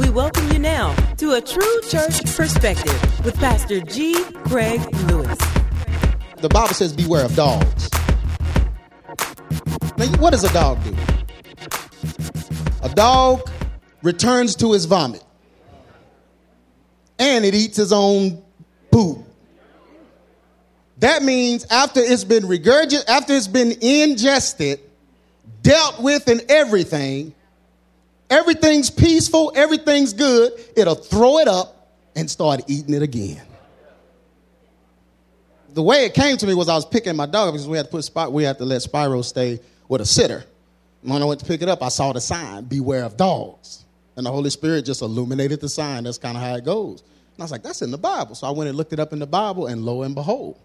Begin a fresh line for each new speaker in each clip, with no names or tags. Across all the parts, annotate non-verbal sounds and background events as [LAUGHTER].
We welcome you now to a true church perspective with Pastor G. Craig Lewis.
The Bible says, beware of dogs. Now, what does a dog do? A dog returns to his vomit and it eats his own poop. That means after it's been regurgitated, after it's been ingested, dealt with, and everything, everything's peaceful, everything's good, it'll throw it up and start eating it again. The way it came to me was I was picking my dog because we had to put spot, we had to let Spyro stay with a sitter. When I went to pick it up, I saw the sign, beware of dogs. And the Holy Spirit just illuminated the sign. That's kind of how it goes. And I was like, that's in the Bible. So I went and looked it up in the Bible, and lo and behold.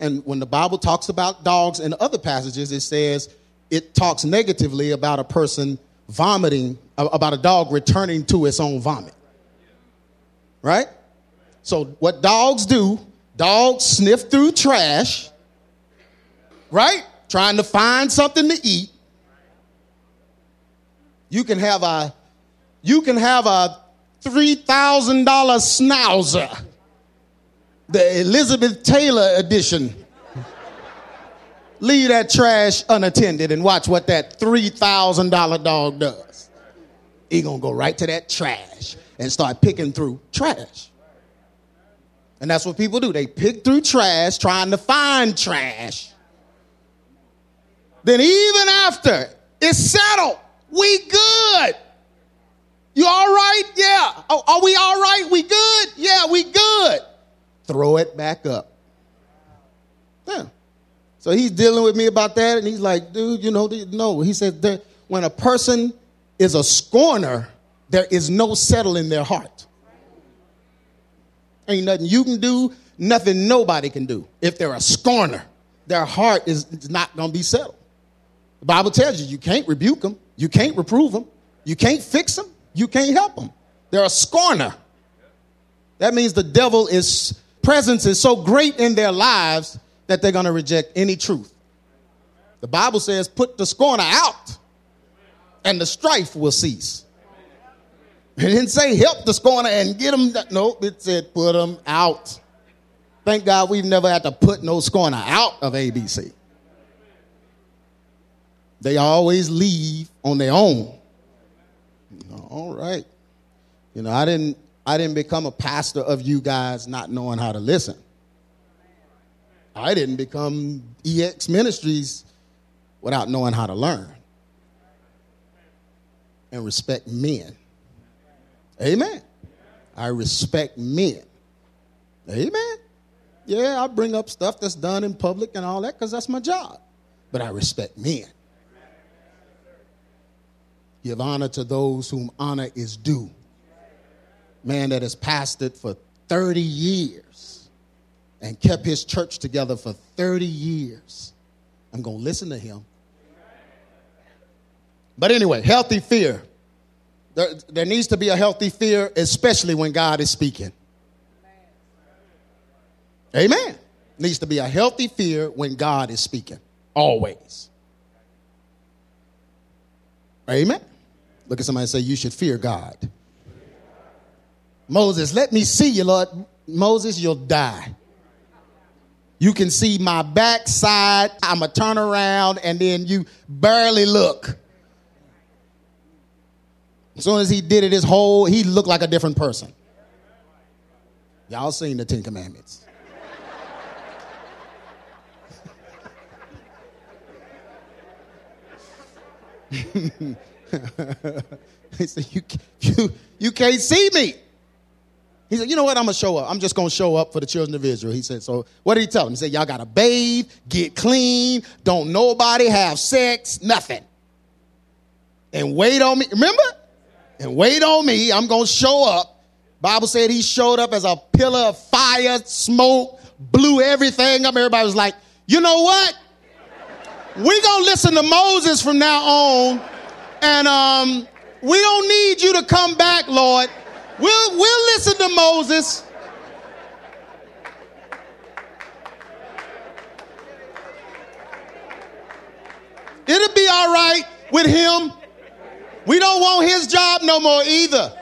And when the Bible talks about dogs in other passages, it says it talks negatively about a person vomiting, about a dog returning to its own vomit. Right? So, what dogs do, dogs sniff through trash, right? Trying to find something to eat. You can have a you can have a $3,000 schnauzer, the Elizabeth Taylor edition. Leave that trash unattended and watch what that $3,000 dog does. He gonna go right to that trash and start picking through trash. And that's what people do. They pick through trash trying to find trash. Then even after it's settled, we good. You all right? Yeah. Oh, are we all right? We good? Yeah, we good. Throw it back up. Yeah. So he's dealing with me about that, and he's like, dude, you know, no. He said, when a person is a scorner, there is no settle in their heart. Ain't nothing you can do, nothing nobody can do. If they're a scorner, their heart is not going to be settled. The Bible tells you you can't rebuke them, you can't reprove them, you can't fix them, you can't help them. They're a scorner. That means the devil is presence is so great in their lives that they're going to reject any truth. The Bible says, put the scorner out and the strife will cease. It didn't say help the scorner and get them. No, it said put them out. Thank God we've never had to put no scorner out of ABC. They always leave on their own. All right. You know, I didn't I didn't become a pastor of you guys not knowing how to listen. I didn't become EX Ministries without knowing how to learn and respect men. Amen. I respect men. Amen. Yeah, I bring up stuff that's done in public and all that because that's my job. But I respect men. Give honor to those whom honor is due. Man that has pastored for 30 years and kept his church together for 30 years. I'm going to listen to him. But anyway, healthy fear. There, there needs to be a healthy fear, especially when God is speaking. Amen. Needs to be a healthy fear when God is speaking. Always. Amen. Look at somebody and say, You should fear God. Moses, let me see you, Lord. Moses, you'll die. You can see my backside. I'm to turn around and then you barely look. As soon as he did it, his whole, he looked like a different person. Y'all seen the Ten Commandments. [LAUGHS] he said, you, you, you can't see me. He said, you know what? I'm going to show up. I'm just going to show up for the children of Israel. He said, so what did he tell them? He said, y'all got to bathe, get clean, don't nobody have sex, nothing. And wait on me. Remember? And wait on me. I'm going to show up. Bible said he showed up as a pillar of fire, smoke, blew everything up. Everybody was like, you know what? we going to listen to Moses from now on and um, we don't need you to come back, Lord. We'll, we'll listen to Moses. It'll be all right with him. We don't want his job no more either.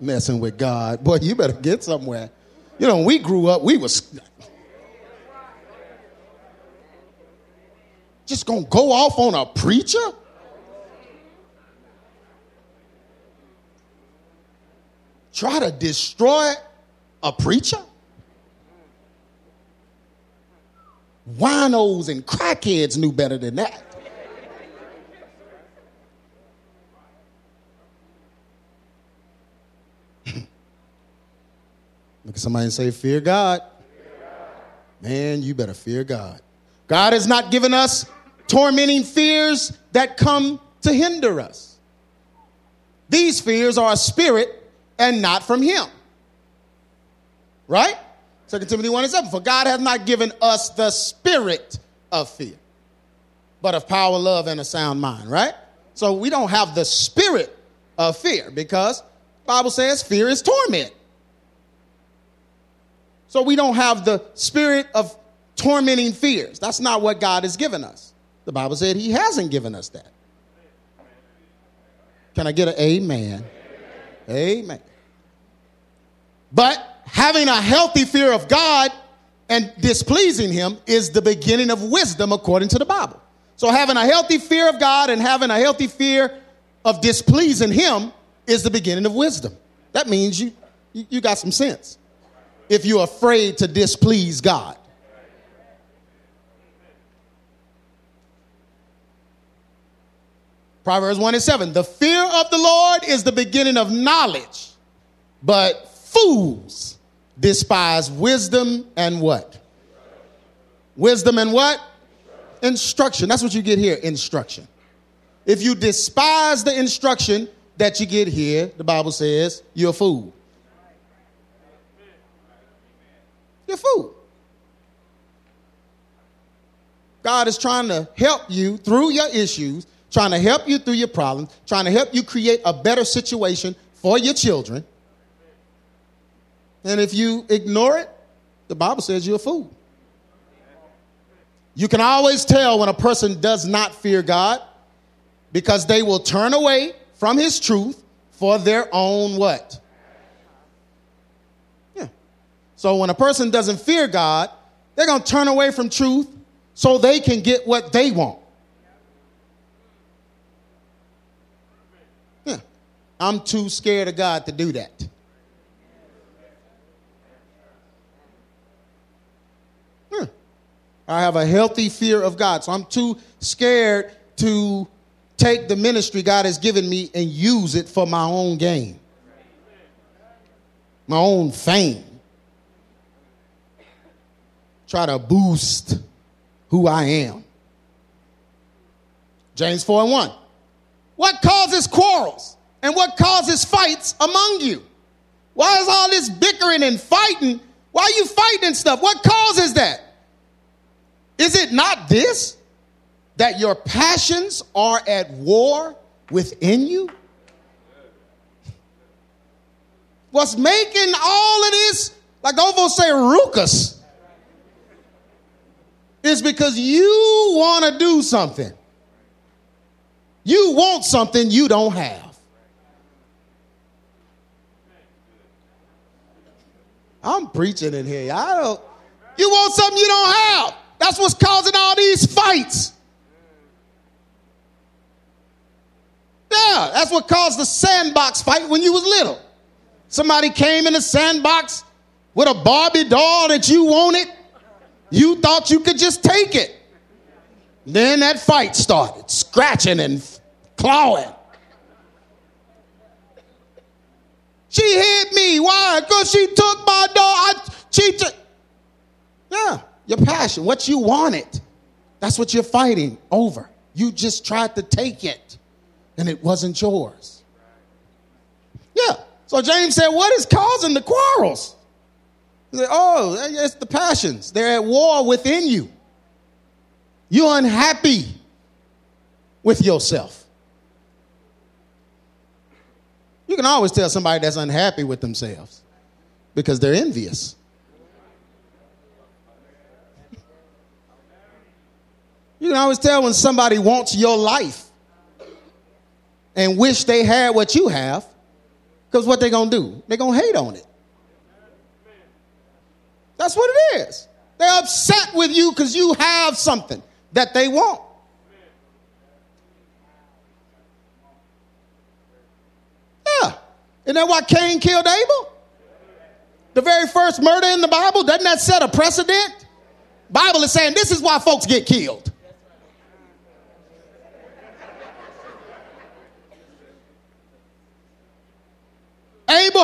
Messing with God. Boy, you better get somewhere. You know, when we grew up, we was just gonna go off on a preacher? Try to destroy a preacher? Winos and crackheads knew better than that. [LAUGHS] Look at somebody and say, Fear God. Man, you better fear God. God has not given us tormenting fears that come to hinder us. These fears are a spirit and not from Him. Right? 2 Timothy 1 and 7. For God hath not given us the spirit of fear, but of power, love, and a sound mind. Right? So we don't have the spirit of fear because Bible says fear is torment. So we don't have the spirit of tormenting fears. That's not what God has given us. The Bible said He hasn't given us that. Can I get an amen? Amen. But having a healthy fear of God and displeasing Him is the beginning of wisdom according to the Bible. So having a healthy fear of God and having a healthy fear of displeasing Him is the beginning of wisdom. That means you, you got some sense if you're afraid to displease God. Proverbs 1 and 7. The fear of the Lord is the beginning of knowledge, but fools despise wisdom and what? Wisdom and what? Instruction. That's what you get here instruction. If you despise the instruction that you get here, the Bible says you're a fool. You're a fool. God is trying to help you through your issues trying to help you through your problems, trying to help you create a better situation for your children. And if you ignore it, the Bible says you're a fool. You can always tell when a person does not fear God because they will turn away from his truth for their own what? Yeah. So when a person doesn't fear God, they're going to turn away from truth so they can get what they want. Yeah. I'm too scared of God to do that. Hmm. I have a healthy fear of God, so I'm too scared to take the ministry God has given me and use it for my own gain, my own fame. Try to boost who I am. James 4 and 1. What causes quarrels? and what causes fights among you? Why is all this bickering and fighting? Why are you fighting and stuff? What causes that? Is it not this? That your passions are at war within you? What's making all of this, like Ovo say, ruckus, is because you want to do something. You want something you don't have. I'm preaching in here. I don't. You want something you don't have. That's what's causing all these fights. Yeah, that's what caused the sandbox fight when you was little. Somebody came in the sandbox with a Barbie doll that you wanted. You thought you could just take it. Then that fight started, scratching and clawing. She hit me. Why? Because she took my doll. I, she took. Yeah, your passion, what you wanted. That's what you're fighting over. You just tried to take it, and it wasn't yours. Yeah. So James said, What is causing the quarrels? He said, Oh, it's the passions. They're at war within you. You're unhappy with yourself. You can always tell somebody that's unhappy with themselves because they're envious. You can always tell when somebody wants your life and wish they had what you have Because what they to do? they to hate on it. That's what it is. They're upset with you because you have something that they want. Yeah. Isn't that why Cain killed Abel? The very first murder in the Bible, doesn't that set a precedent? Bible is saying this is why folks get killed.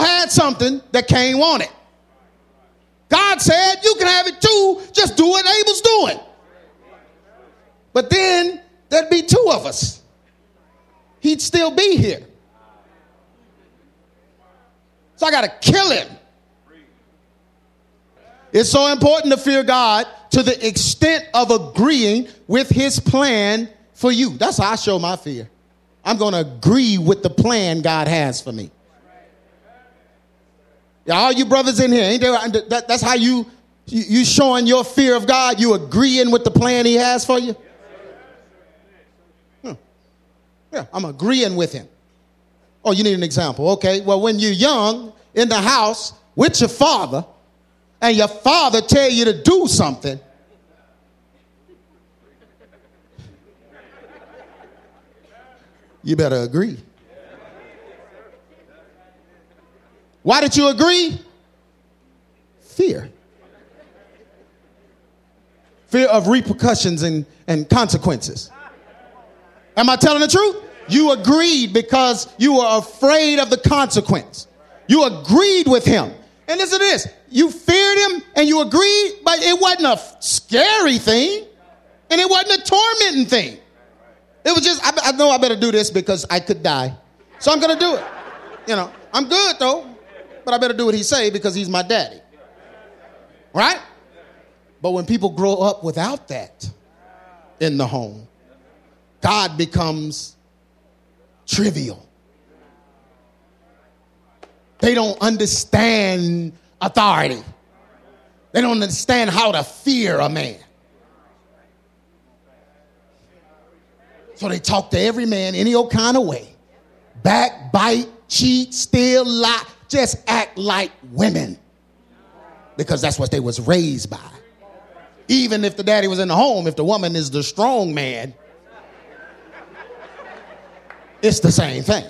Had something that Cain wanted. God said, You can have it too, just do what Abel's doing. But then there'd be two of us. He'd still be here. So I got to kill him. It's so important to fear God to the extent of agreeing with his plan for you. That's how I show my fear. I'm going to agree with the plan God has for me. All you brothers in here, ain't there? That, that's how you, you you showing your fear of God. You agreeing with the plan He has for you. Hmm. Yeah, I'm agreeing with Him. Oh, you need an example. Okay, well, when you're young in the house with your father, and your father tell you to do something, you better agree. Why did you agree? Fear. Fear of repercussions and, and consequences. Am I telling the truth? You agreed because you were afraid of the consequence. You agreed with him. And listen to this you feared him and you agreed, but it wasn't a scary thing and it wasn't a tormenting thing. It was just, I, I know I better do this because I could die. So I'm going to do it. You know, I'm good though but I better do what he say because he's my daddy. Right? But when people grow up without that in the home, God becomes trivial. They don't understand authority. They don't understand how to fear a man. So they talk to every man any old kind of way. Backbite, cheat, steal, lie just act like women because that's what they was raised by. Even if the daddy was in the home, if the woman is the strong man, it's the same thing.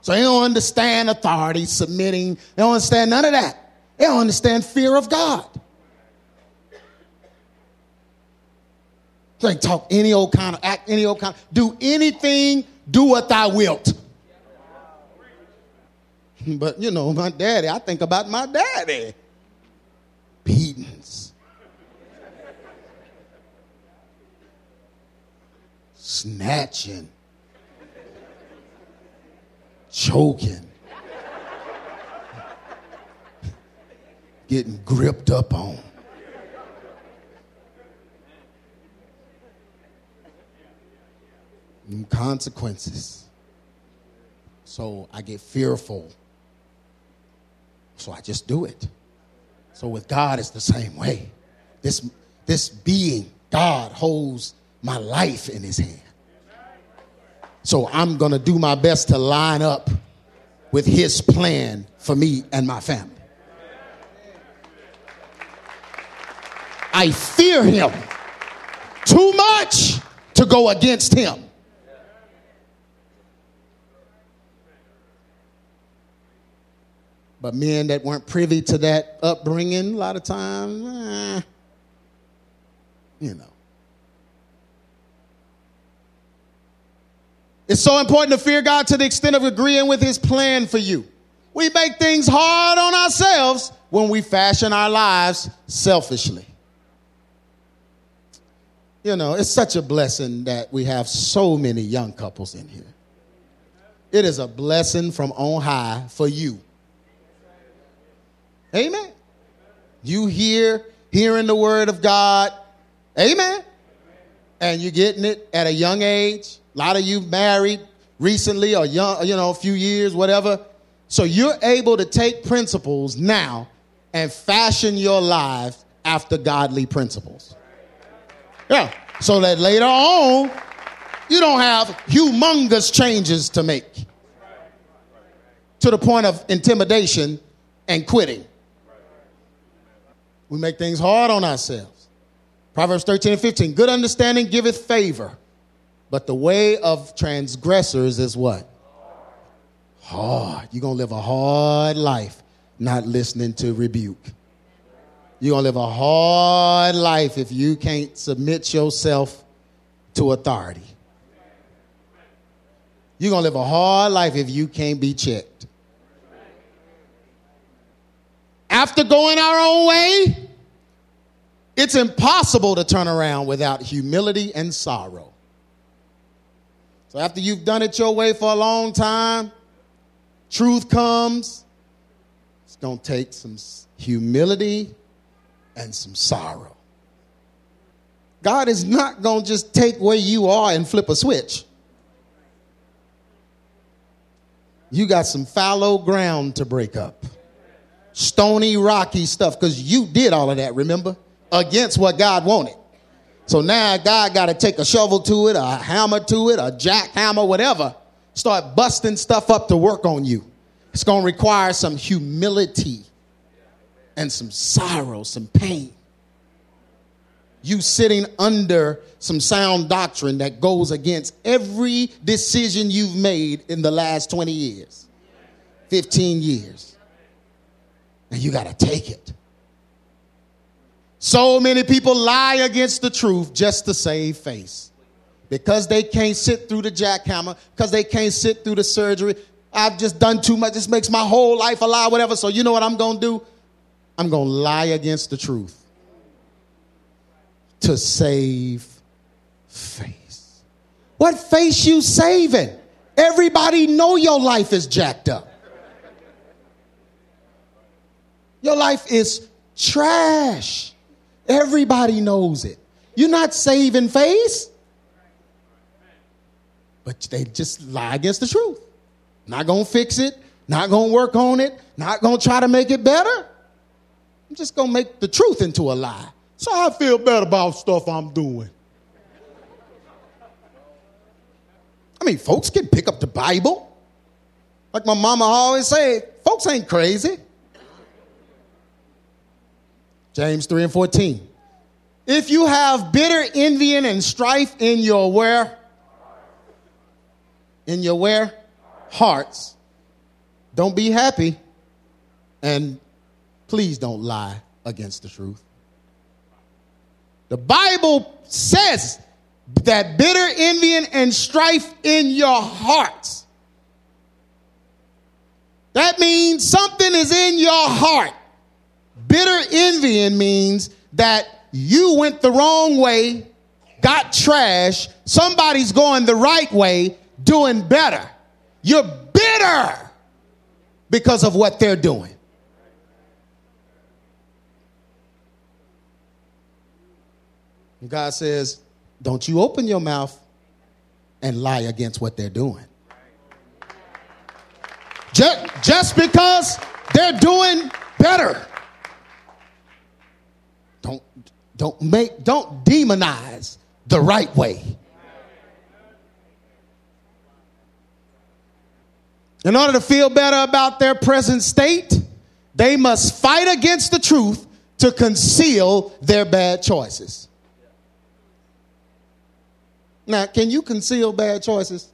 So they don't understand authority, submitting. They don't understand none of that. They don't understand fear of God. They talk any old kind of act, any old kind, of, do anything, do what thou wilt. [LAUGHS] But you know, my daddy, I think about my daddy. Beatings. Snatching. Choking. Getting gripped up on. And consequences. So I get fearful so I just do it. So with God, it's the same way. This, this being, God, holds my life in his hand. So I'm going to do my best to line up with his plan for me and my family. I fear him too much to go against him. But men that weren't privy to that upbringing, a lot of times, eh, you know. It's so important to fear God to the extent of agreeing with his plan for you. We make things hard on ourselves when we fashion our lives selfishly. You know, it's such a blessing that we have so many young couples in here. It is a blessing from on high for you Amen. You hear, hearing the word of God. Amen. And you're getting it at a young age. A lot of you married recently or young, you know, a few years, whatever. So you're able to take principles now and fashion your life after godly principles. Yeah. So that later on, you don't have humongous changes to make. to the point of intimidation and quitting. We make things hard on ourselves. Proverbs 13 and 15 Good understanding giveth favor, but the way of transgressors is what? Hard. You're going to live a hard life not listening to rebuke. You're going to live a hard life if you can't submit yourself to authority. You're going to live a hard life if you can't be checked. After going our own way, it's impossible to turn around without humility and sorrow. So after you've done it your way for a long time, truth comes. It's going to take some humility and some sorrow. God is not going to just take where you are and flip a switch. You got some fallow ground to break up. Stony, rocky stuff, because you did all of that, remember? Against what God wanted. So now God got to take a shovel to it, a hammer to it, a jackhammer, whatever. Start busting stuff up to work on you. It's going to require some humility and some sorrow, some pain. You sitting under some sound doctrine that goes against every decision you've made in the last 20 years, 15 years. And you got to take it. So many people lie against the truth just to save face. Because they can't sit through the jackhammer, because they can't sit through the surgery. I've just done too much. This makes my whole life a lie, whatever. So you know what I'm going to do? I'm going to lie against the truth to save face. What face you saving? Everybody know your life is jacked up. Your life is trash. Everybody knows it. You're not saving face. But they just lie against the truth. Not to fix it, not to work on it, not to try to make it better. I'm just to make the truth into a lie. So I feel better about stuff I'm doing. I mean, folks can pick up the Bible. Like my mama always said, folks ain't crazy. James 3 and 14. If you have bitter envying and strife in your where? In your where? Hearts. Don't be happy. And please don't lie against the truth. The Bible says that bitter envying and strife in your hearts. That means something is in your heart. Bitter envying means that you went the wrong way, got trash, somebody's going the right way, doing better. You're bitter because of what they're doing. God says, Don't you open your mouth and lie against what they're doing. Just, just because they're doing better. Don't, don't make, don't demonize the right way. In order to feel better about their present state, they must fight against the truth to conceal their bad choices. Now, can you conceal bad choices?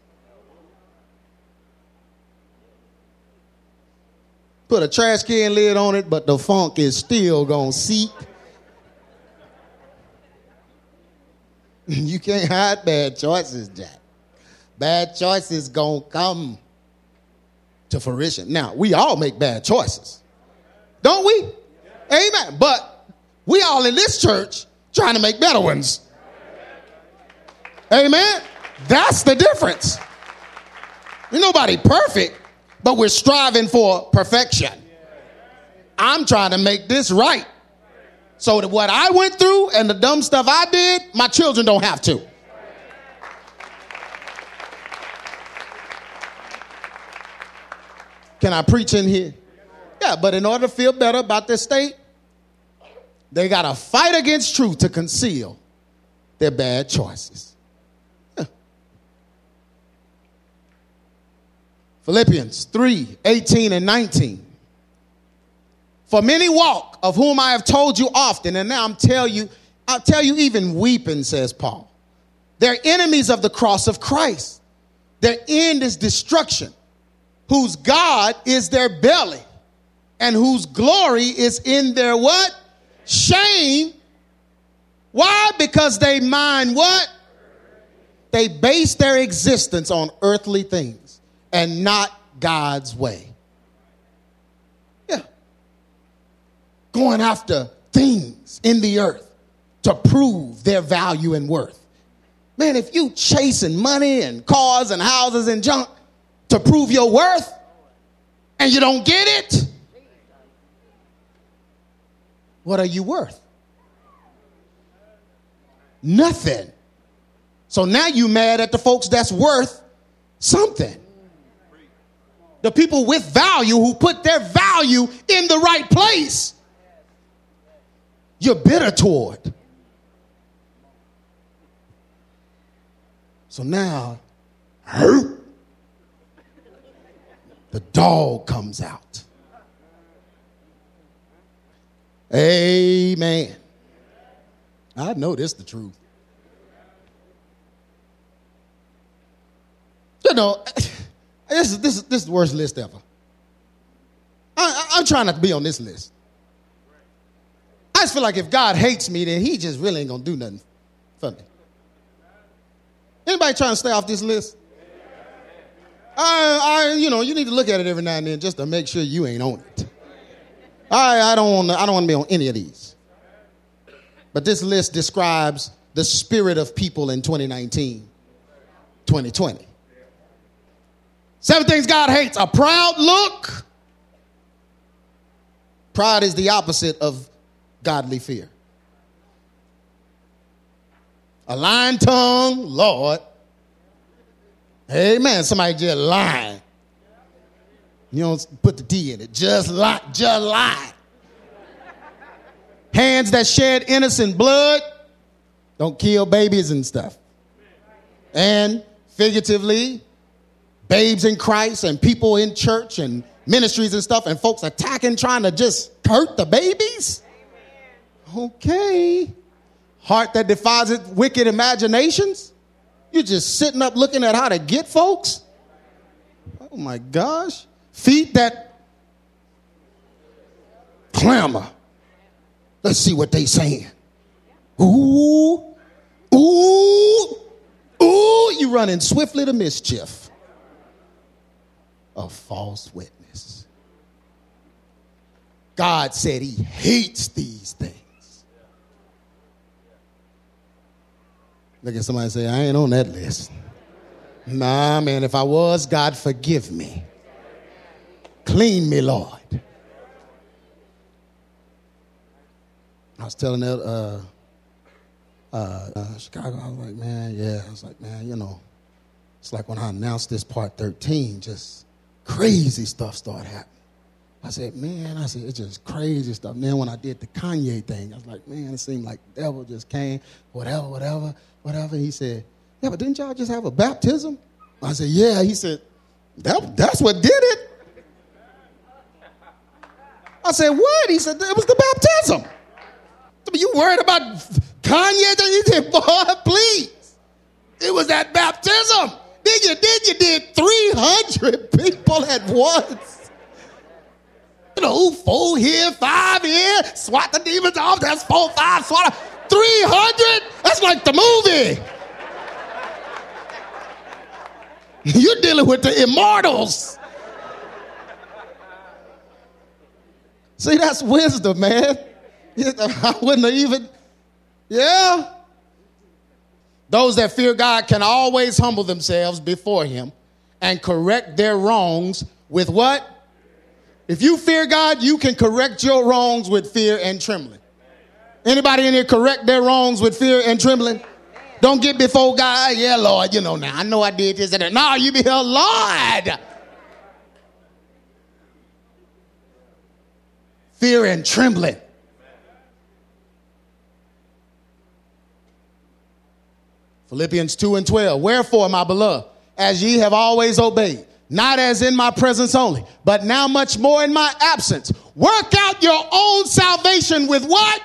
Put a trash can lid on it, but the funk is still gonna seep. [LAUGHS] you can't hide bad choices, Jack. Bad choices gonna come to fruition. Now, we all make bad choices, don't we? Amen. But we all in this church trying to make better ones. Amen. That's the difference. Ain't nobody perfect, but we're striving for perfection. I'm trying to make this right. So that what I went through and the dumb stuff I did, my children don't have to. Can I preach in here? Yeah, but in order to feel better about their state, they got to fight against truth to conceal their bad choices. Philippians 3 18 and 19. For many walk, of whom I have told you often, and now I'm tell you, I'll tell you even weeping, says Paul. They're enemies of the cross of Christ. Their end is destruction, whose God is their belly, and whose glory is in their what? Shame. Why? Because they mind what? They base their existence on earthly things and not God's way. Going after things in the earth to prove their value and worth. Man, if you chasing money and cars and houses and junk to prove your worth and you don't get it, what are you worth? Nothing. So now you mad at the folks that's worth something. The people with value who put their value in the right place. You're bitter toward. So now, the dog comes out. Amen. I know this the truth. You know, [LAUGHS] this is, this is, this is the worst list ever. I, I'm trying not to be on this list. I just feel like if God hates me, then he just really ain't going to do nothing for me. Anybody trying to stay off this list? I, I, you know, you need to look at it every now and then just to make sure you ain't on it. I, I don't I don't want to be on any of these. But this list describes the spirit of people in 2019, 2020. Seven things God hates a proud look. Pride is the opposite of godly fear. A lying tongue, Lord. Amen. Somebody just lying. You don't put the D in it. Just lie. Just lie. Hands that shed innocent blood. Don't kill babies and stuff. And figuratively, babes in Christ and people in church and ministries and stuff, and folks attacking, trying to just hurt the babies. Okay heart that defies wicked imaginations. You're just sitting up looking at how to get folks. Oh my gosh. Feet that clamor. Let's see what they saying. Ooh, ooh, ooh, you running swiftly to mischief. A false witness. God said he hates these things. Look at somebody say, I ain't on that list. Nah, man, if I was, God forgive me. Clean me, Lord. I was telling that uh, uh, uh, Chicago, I was like, man, yeah. I was like, man, you know, it's like when I announced this part 13, just crazy stuff started happening. I said, man, I said, it's just crazy stuff. then when I did the Kanye thing, I was like, man, it seemed like the devil just came, whatever, whatever, whatever. He said, yeah, but didn't y'all just have a baptism? I said, yeah. He said, that, that's what did it. I said, what? He said, it was the baptism. You worried about Kanye? He said, [LAUGHS] boy, please. It was that baptism. Did you, did you did 300 people at once? You four here, five here, swat the demons off. That's four, five, swat. 300? That's like the movie. [LAUGHS] You're dealing with the immortals. See, that's wisdom, man. [LAUGHS] I wouldn't have even, yeah. Those that fear God can always humble themselves before Him and correct their wrongs with what? If you fear God, you can correct your wrongs with fear and trembling. Anybody in here correct their wrongs with fear and trembling? Don't get before God. Yeah, Lord, you know now. I know I did this and that. No, you be here, Lord. Fear and trembling. Philippians 2 and 12. Wherefore, my beloved, as ye have always obeyed, not as in my presence only, but now much more in my absence. Work out your own salvation with what?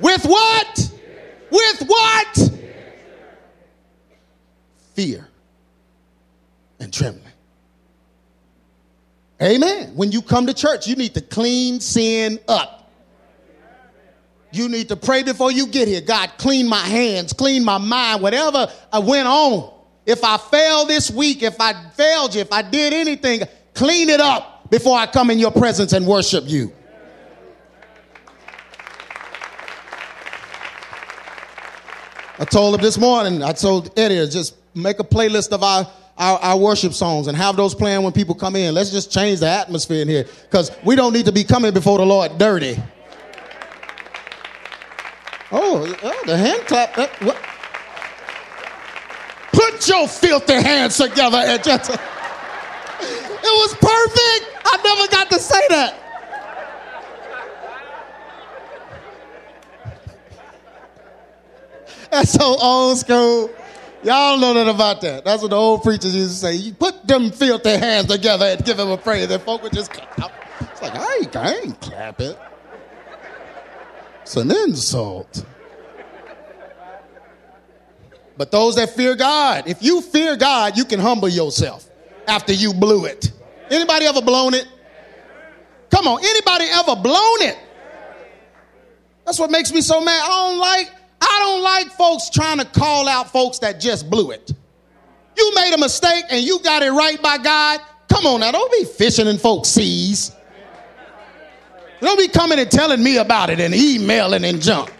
With what? With what? Fear and trembling. Amen. When you come to church, you need to clean sin up. You need to pray before you get here. God, clean my hands, clean my mind, whatever I went on. If I fail this week, if I failed you, if I did anything, clean it up before I come in your presence and worship you. I told him this morning, I told Eddie, just make a playlist of our, our, our, worship songs and have those playing when people come in. Let's just change the atmosphere in here because we don't need to be coming before the Lord dirty. Oh, oh the hand clap. Your filthy hands together and just. it was perfect. I never got to say that. That's so old school. Y'all know that about that. That's what the old preachers used to say. You put them filthy hands together and give them a praise. And folk would just clap. It's like, I ain't, I ain't clapping. It's an insult. But those that fear God, if you fear God, you can humble yourself after you blew it. Anybody ever blown it? Come on, anybody ever blown it? That's what makes me so mad. I don't like I don't like folks trying to call out folks that just blew it. You made a mistake and you got it right by God. Come on now, don't be fishing in folks' seas. Don't be coming and telling me about it and emailing and junk.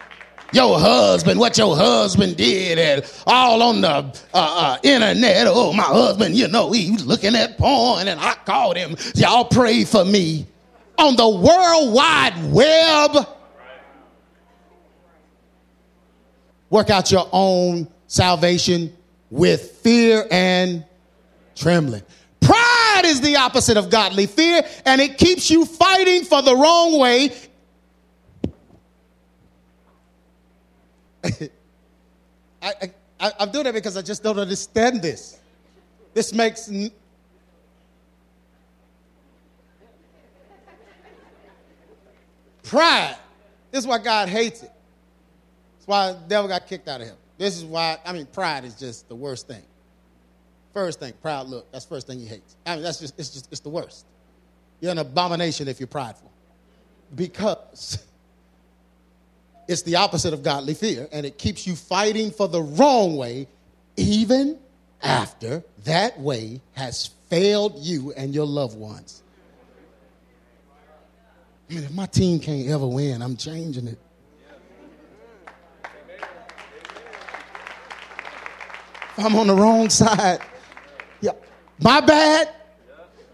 Your husband, what your husband did, and all on the uh, uh, internet. Oh, my husband, you know, he was looking at porn, and I called him. Y'all pray for me. On the World Wide Web, Work out your own salvation with fear and trembling. Pride is the opposite of godly fear, and it keeps you fighting for the wrong way. I, I, I'm doing that because I just don't understand this. This makes. N- Pride. This is why God hates it That's why the devil got kicked out of him. This is why, I mean, pride is just the worst thing. First thing, proud look. That's first thing he hates. I mean, that's just, it's just, it's the worst. You're an abomination if you're prideful. Because [LAUGHS] it's the opposite of godly fear, and it keeps you fighting for the wrong way, even after that way has failed you and your loved ones. I mean, if my team can't ever win, I'm changing it. I'm on the wrong side. Yeah. My bad.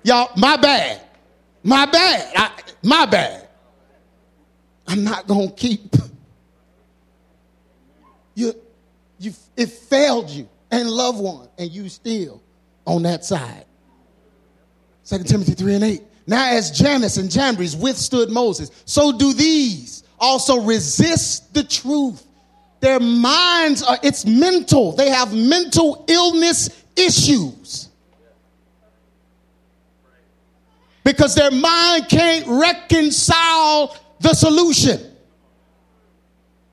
Y'all, my bad. My bad. I, my bad. I'm not to keep. You, you, it failed you and loved one, and you still on that side. 2 Timothy 3 and 8. Now, as Jannes and Jambres withstood Moses, so do these also resist the truth their minds are, it's mental. They have mental illness issues. Because their mind can't reconcile the solution.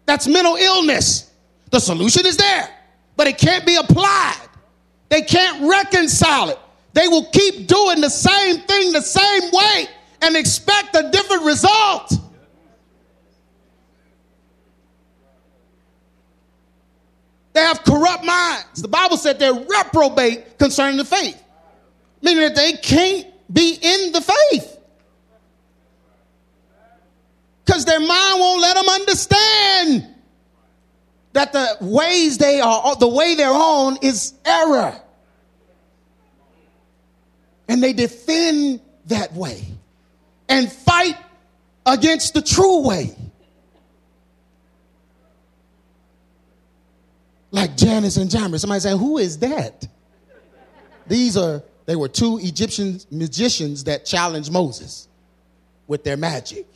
That's mental illness. The solution is there, but it can't be applied. They can't reconcile it. They will keep doing the same thing the same way and expect a different result. They have corrupt minds. The Bible said they're reprobate concerning the faith, meaning that they can't be in the faith. Because their mind won't let them understand that the ways they are, the way they're on is error. And they defend that way and fight against the true way. like Jannes and Jambres. Somebody saying, Who is that? These are, they were two Egyptian magicians that challenged Moses with their magic.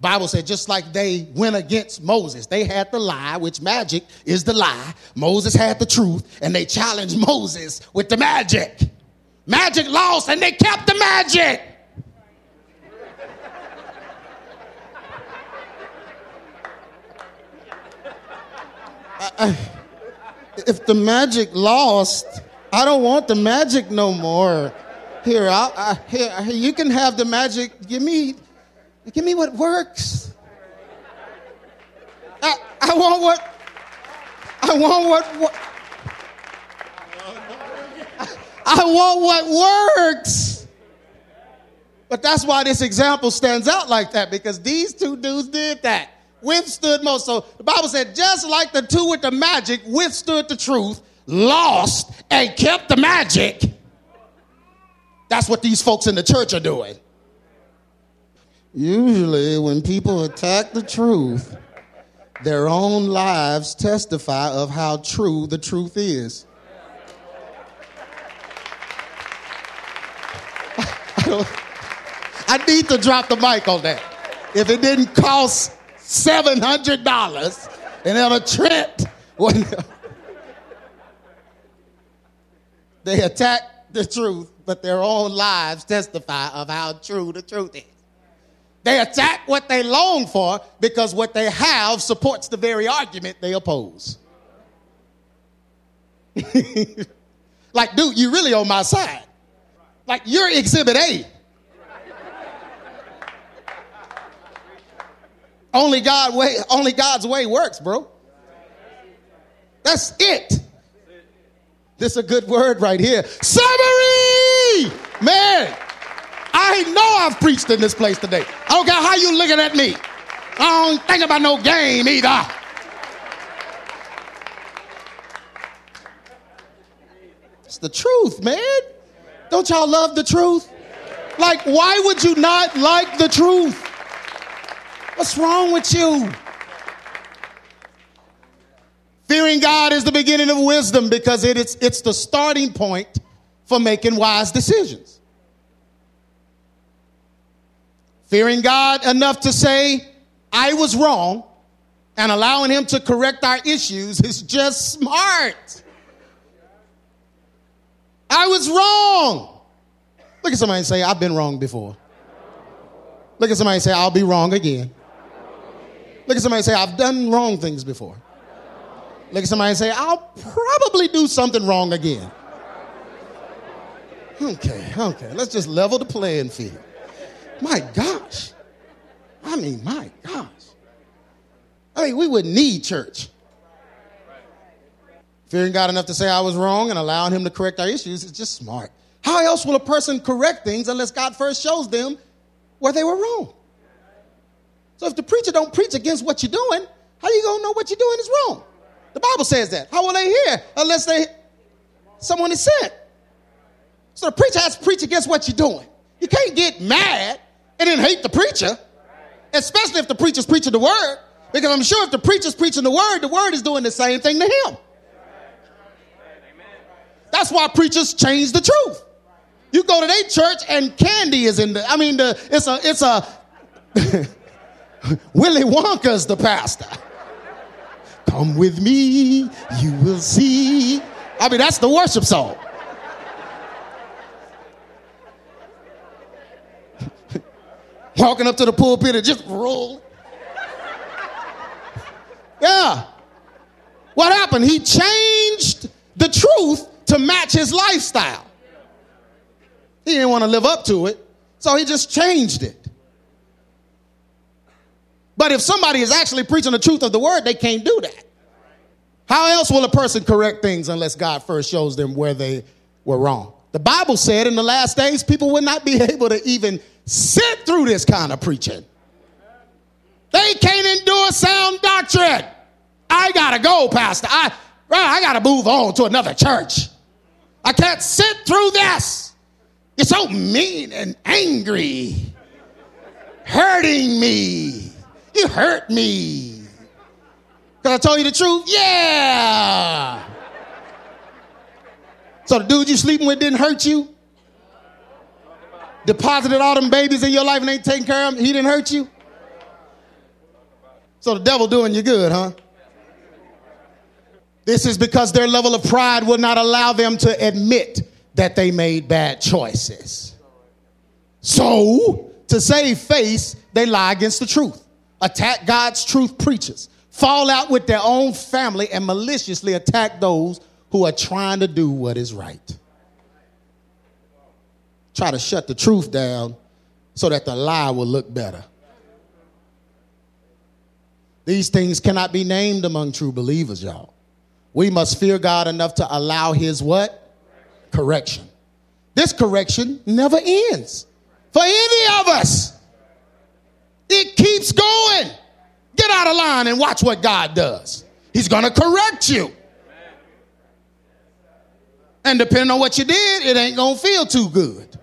Bible said just like they went against Moses, they had the lie, which magic is the lie. Moses had the truth, and they challenged Moses with the magic. Magic lost and they kept the magic. I, if the magic lost, I don't want the magic no more. Here, I, here, you can have the magic. Give me, give me what works. I, I want what, I want what, what I want what works. But that's why this example stands out like that because these two dudes did that. Withstood most. So the Bible said, just like the two with the magic withstood the truth, lost, and kept the magic. That's what these folks in the church are doing. Usually, when people attack the truth, their own lives testify of how true the truth is. [LAUGHS] I need to drop the mic on that. If it didn't cost $700 and Elder Trent, when [LAUGHS] they attack the truth, but their own lives testify of how true the truth is. They attack what they long for because what they have supports the very argument they oppose. [LAUGHS] like, dude, you really on my side. Like, you're exhibit A. Only God way, only God's way works, bro. That's it. This is a good word right here. Summary! Man, I know I've preached in this place today. I don't care how you looking at me. I don't think about no game either. It's the truth, man. Don't y'all love the truth? Like, why would you not like the truth? What's wrong with you? Fearing God is the beginning of wisdom because it is, it's the starting point for making wise decisions. Fearing God enough to say, I was wrong, and allowing Him to correct our issues is just smart. I was wrong. Look at somebody and say, I've been wrong before. Look at somebody and say, I'll be wrong again. Look at somebody and say, I've done wrong things before. Look at somebody and say, I'll probably do something wrong again. Okay, okay. Let's just level the playing field. My gosh. I mean, my gosh. I mean, we would need church. Fearing God enough to say I was wrong and allowing Him to correct our issues is just smart. How else will a person correct things unless God first shows them where they were wrong? So if the preacher don't preach against what you're doing, how you gonna know what you're doing is wrong? The Bible says that. How will they hear unless they someone is sent? So the preacher has to preach against what you're doing. You can't get mad and then hate the preacher, especially if the preacher's preaching the word. Because I'm sure if the preacher's preaching the word, the word is doing the same thing to him. That's why preachers change the truth. You go to their church and candy is in the. I mean, the it's a it's a [LAUGHS] Willy Wonka's the pastor. Come with me, you will see. I mean, that's the worship song. Walking up to the pulpit and just roll. Yeah. What happened? He changed the truth to match his lifestyle. He didn't want to live up to it, so he just changed it. But if somebody is actually preaching the truth of the word, they can't do that. How else will a person correct things unless God first shows them where they were wrong? The Bible said in the last days, people would not be [LAUGHS] able to even sit through this kind of preaching. They can't endure sound doctrine. I gotta go, Pastor. I, I gotta move on to another church. I can't sit through this. You're so mean and angry, hurting me. You hurt me. Because I told you the truth? Yeah. So the dude you sleeping with didn't hurt you? Deposited all them babies in your life and ain't taking care of them? He didn't hurt you? So the devil doing you good, huh? This is because their level of pride will not allow them to admit that they made bad choices. So, to save face, they lie against the truth, attack God's truth preachers, fall out with their own family, and maliciously attack those who are trying to do what is right. Try to shut the truth down so that the lie will look better. These things cannot be named among true believers, y'all. We must fear God enough to allow his what? Correction. This correction never ends for any of us. It keeps going. Get out of line and watch what God does. He's going to correct you. And depending on what you did, it ain't going to feel too good.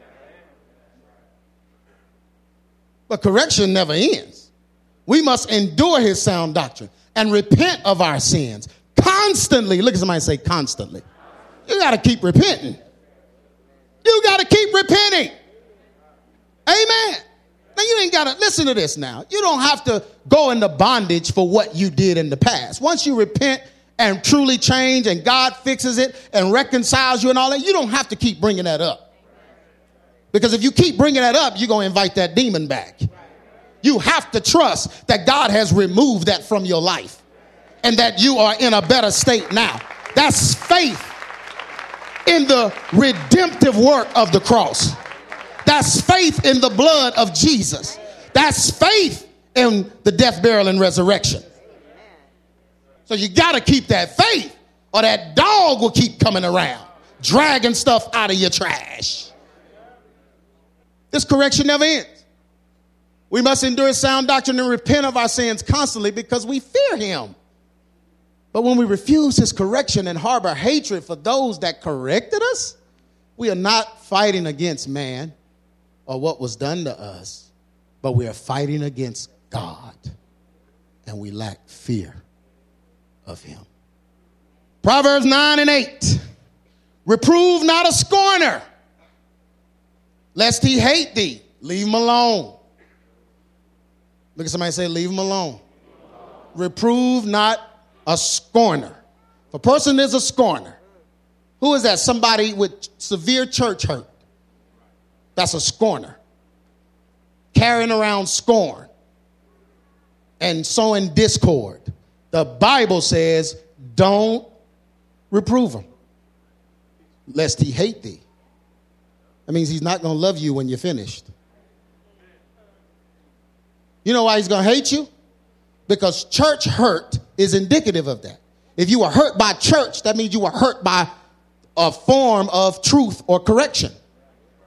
But correction never ends. We must endure his sound doctrine and repent of our sins constantly. Look at somebody say constantly. You got to keep repenting. You got to keep repenting. Amen. Now you ain't got to listen to this now. You don't have to go into bondage for what you did in the past. Once you repent and truly change and God fixes it and reconciles you and all that, you don't have to keep bringing that up. Because if you keep bringing that up, you're going to invite that demon back. You have to trust that God has removed that from your life and that you are in a better state now. That's faith in the redemptive work of the cross. That's faith in the blood of Jesus. That's faith in the death, burial, and resurrection. So you got to keep that faith, or that dog will keep coming around, dragging stuff out of your trash. This correction never ends. We must endure sound doctrine and repent of our sins constantly because we fear him. But when we refuse his correction and harbor hatred for those that corrected us, we are not fighting against man or what was done to us, but we are fighting against God. And we lack fear of him. Proverbs 9 and 8. Reprove not a scorner lest he hate thee. Leave him alone. Look at somebody say, Leave him alone. Reprove not a scorner. If a person is a scorner, who is that? Somebody with severe church hurt. That's a scorner. Carrying around scorn and sowing discord. The Bible says, don't reprove him, lest he hate thee. That means he's not going to love you when you're finished. You know why he's going to hate you? Because church hurt is indicative of that. If you were hurt by church, that means you were hurt by a form of truth or correction.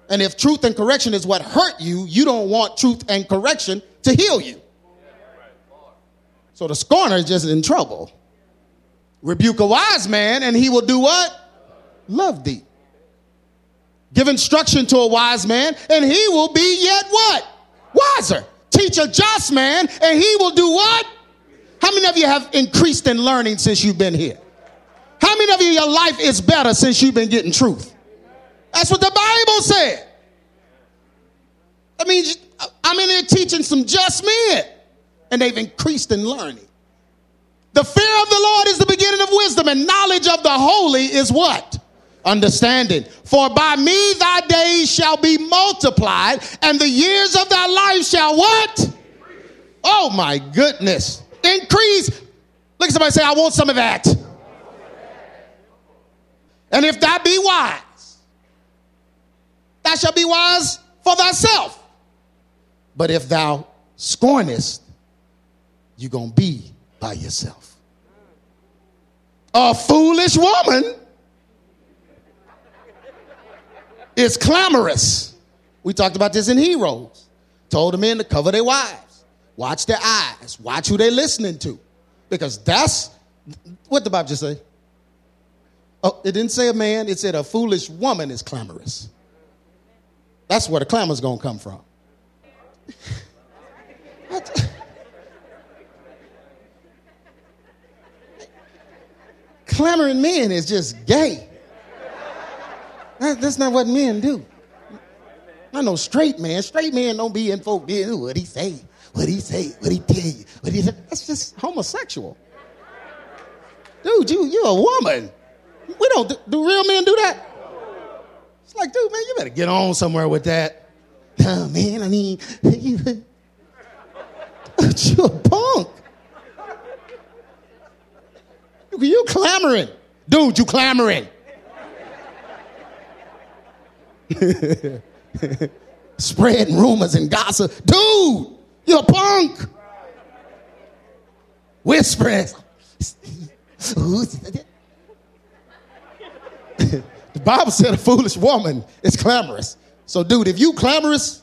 And if truth and correction is what hurt you, you don't want truth and correction to heal you. So the scorner is just in trouble. Rebuke a wise man, and he will do what? Love thee. Give instruction to a wise man, and he will be yet what? Wiser. Teach a just man, and he will do what? How many of you have increased in learning since you've been here? How many of you, your life is better since you've been getting truth? That's what the Bible said. I mean, I'm in there teaching some just men, and they've increased in learning. The fear of the Lord is the beginning of wisdom, and knowledge of the holy is what? Understanding. For by me thy days shall be multiplied, and the years of thy life shall what? Oh my goodness. Increase. Look at somebody say, I want some of that. And if thou be wise, thou shalt be wise for thyself. But if thou scornest, you're going to be by yourself. A foolish woman is clamorous. We talked about this in Heroes. Told the men to cover their wives, watch their eyes, watch who they're listening to. Because that's what the Bible just say. Oh, it didn't say a man, it said a foolish woman is clamorous. That's where the clamor's gonna come from. [LAUGHS] Clamoring men is just gay. That, that's not what men do. I know straight man. Straight men don't be in folk. What he say? What he say? What he tell you? What he say? That's just homosexual. Dude, you you're a woman. We don't do, do real men do that? It's like, dude, man, you better get on somewhere with that. Oh, man, I mean, you, [LAUGHS] you a punk. You clamoring. Dude, you clamoring. [LAUGHS] Spreading rumors and gossip. Dude, you're a punk. Whispering. [LAUGHS] the Bible said a foolish woman is clamorous. So, dude, if you clamorous,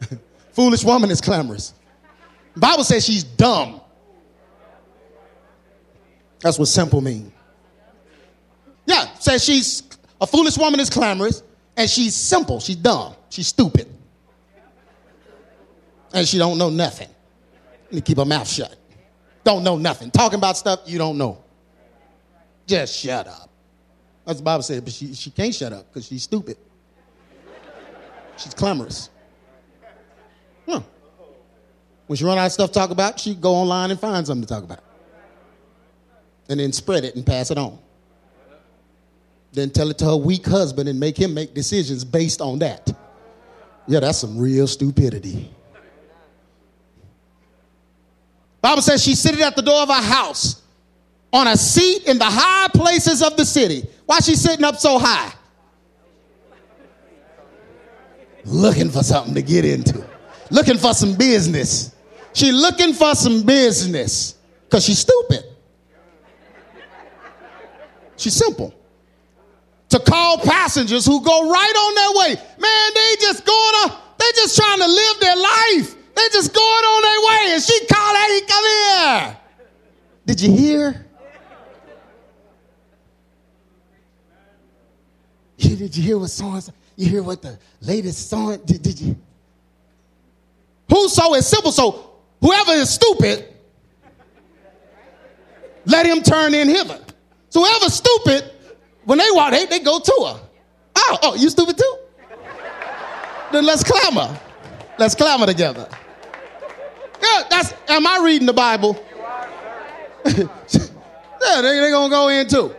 [LAUGHS] foolish woman is clamorous. Bible says she's dumb. That's what simple means. Yeah, says she's a foolish woman is clamorous, and she's simple. She's dumb. She's stupid. And she don't know nothing. You keep her mouth shut. Don't know nothing. Talking about stuff you don't know. Just shut up. That's the Bible said. but she, she can't shut up because she's stupid. She's clamorous. Huh. When she run out of stuff to talk about, she go online and find something to talk about. And then spread it and pass it on. Then tell it to her weak husband and make him make decisions based on that. Yeah, that's some real stupidity. Bible says she's sitting at the door of her house on a seat in the high places of the city. Why she sitting up so high? Looking for something to get into. Looking for some business. She looking for some business because she's stupid. She's simple. To call passengers who go right on their way. Man, they just going on, they just trying to live their life. They just going on their way. And she called, hey, come here. Did you hear? Did you hear what song? You hear what the latest song? Did, did you? Whoso is simple, so whoever is stupid, let him turn in hither. So whoever's stupid, when they walk, they, they go to her. Oh, oh, you stupid too? then let's clamor. Let's clamor together. Yeah, that's am I reading the Bible? [LAUGHS] yeah, they, they gonna go in too.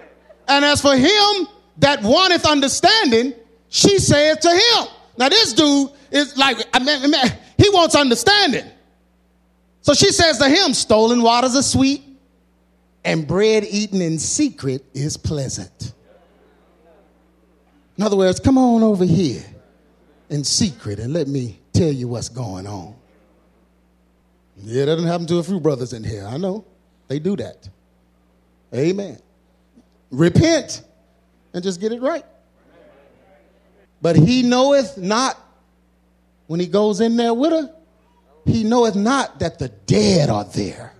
And as for him that wanteth understanding, she saith to him. Now this dude is like, I mean, he wants understanding. So she says to him, stolen waters are sweet, and bread eaten in secret is pleasant. In other words, come on over here in secret and let me tell you what's going on. Yeah, that doesn't happen to a few brothers in here. I know. They do that. Amen. Repent and just get it right. But he knoweth not, when he goes in there with her, he knoweth not that the dead are there.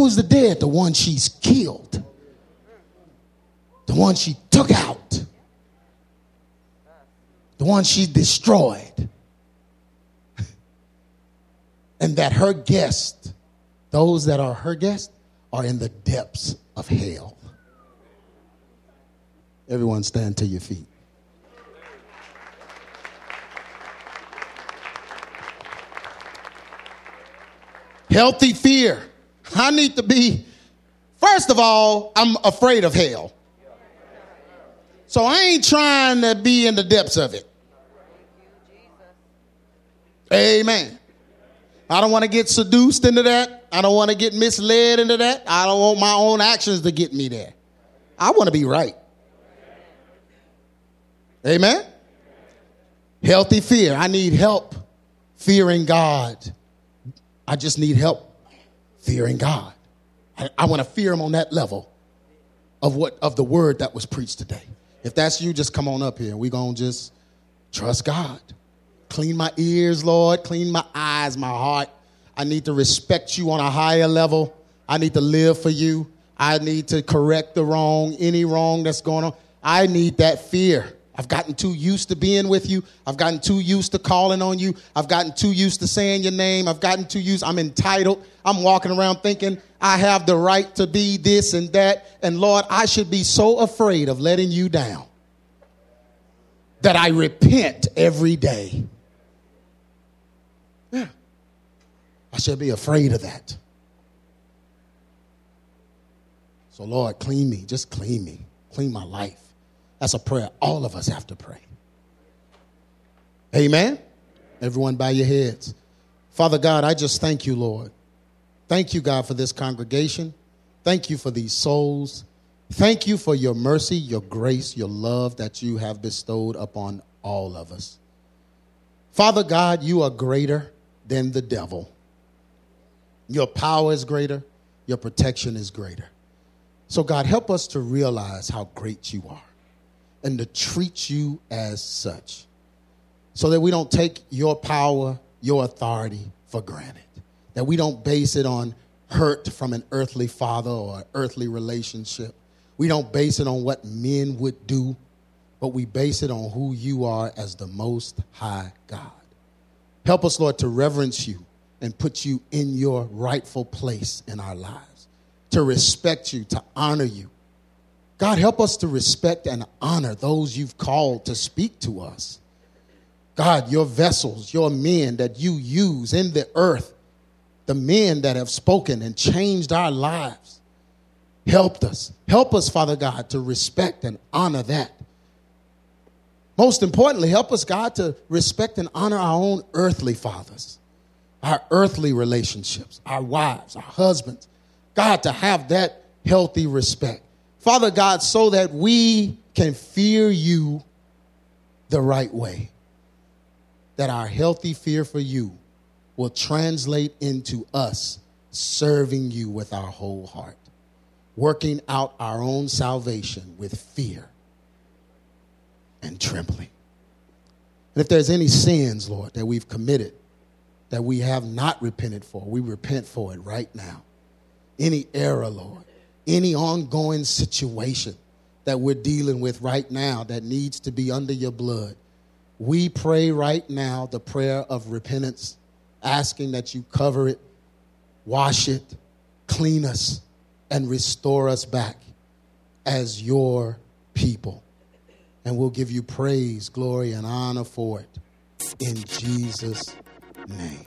Who's the dead? The one she's killed, the one she took out, the one she destroyed. [LAUGHS] and that her guests, those that are her guests, are in the depths of hell. Everyone stand to your feet. Healthy fear. I need to be, first of all, I'm afraid of hell. So I ain't trying to be in the depths of it. Amen. I don't want to get seduced into that. I don't want to get misled into that. I don't want my own actions to get me there. I want to be right. Amen. Healthy fear. I need help fearing God. I just need help fearing God. I, I want to fear him on that level of what of the word that was preached today. If that's you, just come on up here. We're gonna just trust God. Clean my ears, Lord. Clean my eyes, my heart. I need to respect you on a higher level. I need to live for you. I need to correct the wrong, any wrong that's going on. I need that fear. I've gotten too used to being with you. I've gotten too used to calling on you. I've gotten too used to saying your name. I've gotten too used. I'm entitled. I'm walking around thinking I have the right to be this and that. And Lord, I should be so afraid of letting you down that I repent every day. Yeah. I should be afraid of that. So, Lord, clean me. Just clean me. Clean my life. That's a prayer all of us have to pray. Amen. Everyone, bow your heads. Father God, I just thank you, Lord. Thank you, God, for this congregation. Thank you for these souls. Thank you for your mercy, your grace, your love that you have bestowed upon all of us. Father God, you are greater than the devil. Your power is greater, your protection is greater. So, God, help us to realize how great you are and to treat you as such so that we don't take your power, your authority for granted, that we don't base it on hurt from an earthly father or earthly relationship. We don't base it on what men would do, but we base it on who you are as the most high God. Help us, Lord, to reverence you and put you in your rightful place in our lives, to respect you, to honor you. God, help us to respect and honor those you've called to speak to us. God, your vessels, your men that you use in the earth, the men that have spoken and changed our lives, helped us. Help us, Father God, to respect and honor that. Most importantly, help us, God, to respect and honor our own earthly fathers, our earthly relationships, our wives, our husbands. God, to have that healthy respect. Father God, so that we can fear you the right way. That our healthy fear for you will translate into us serving you with our whole heart, working out our own salvation with fear and trembling. And if there's any sins, Lord, that we've committed that we have not repented for, we repent for it right now. Any error, Lord, any ongoing situation that we're dealing with right now that needs to be under your blood, we pray right now the prayer of repentance, asking that you cover it, wash it, clean us, and restore us back as your people. And we'll give you praise, glory, and honor for it. In Jesus' name.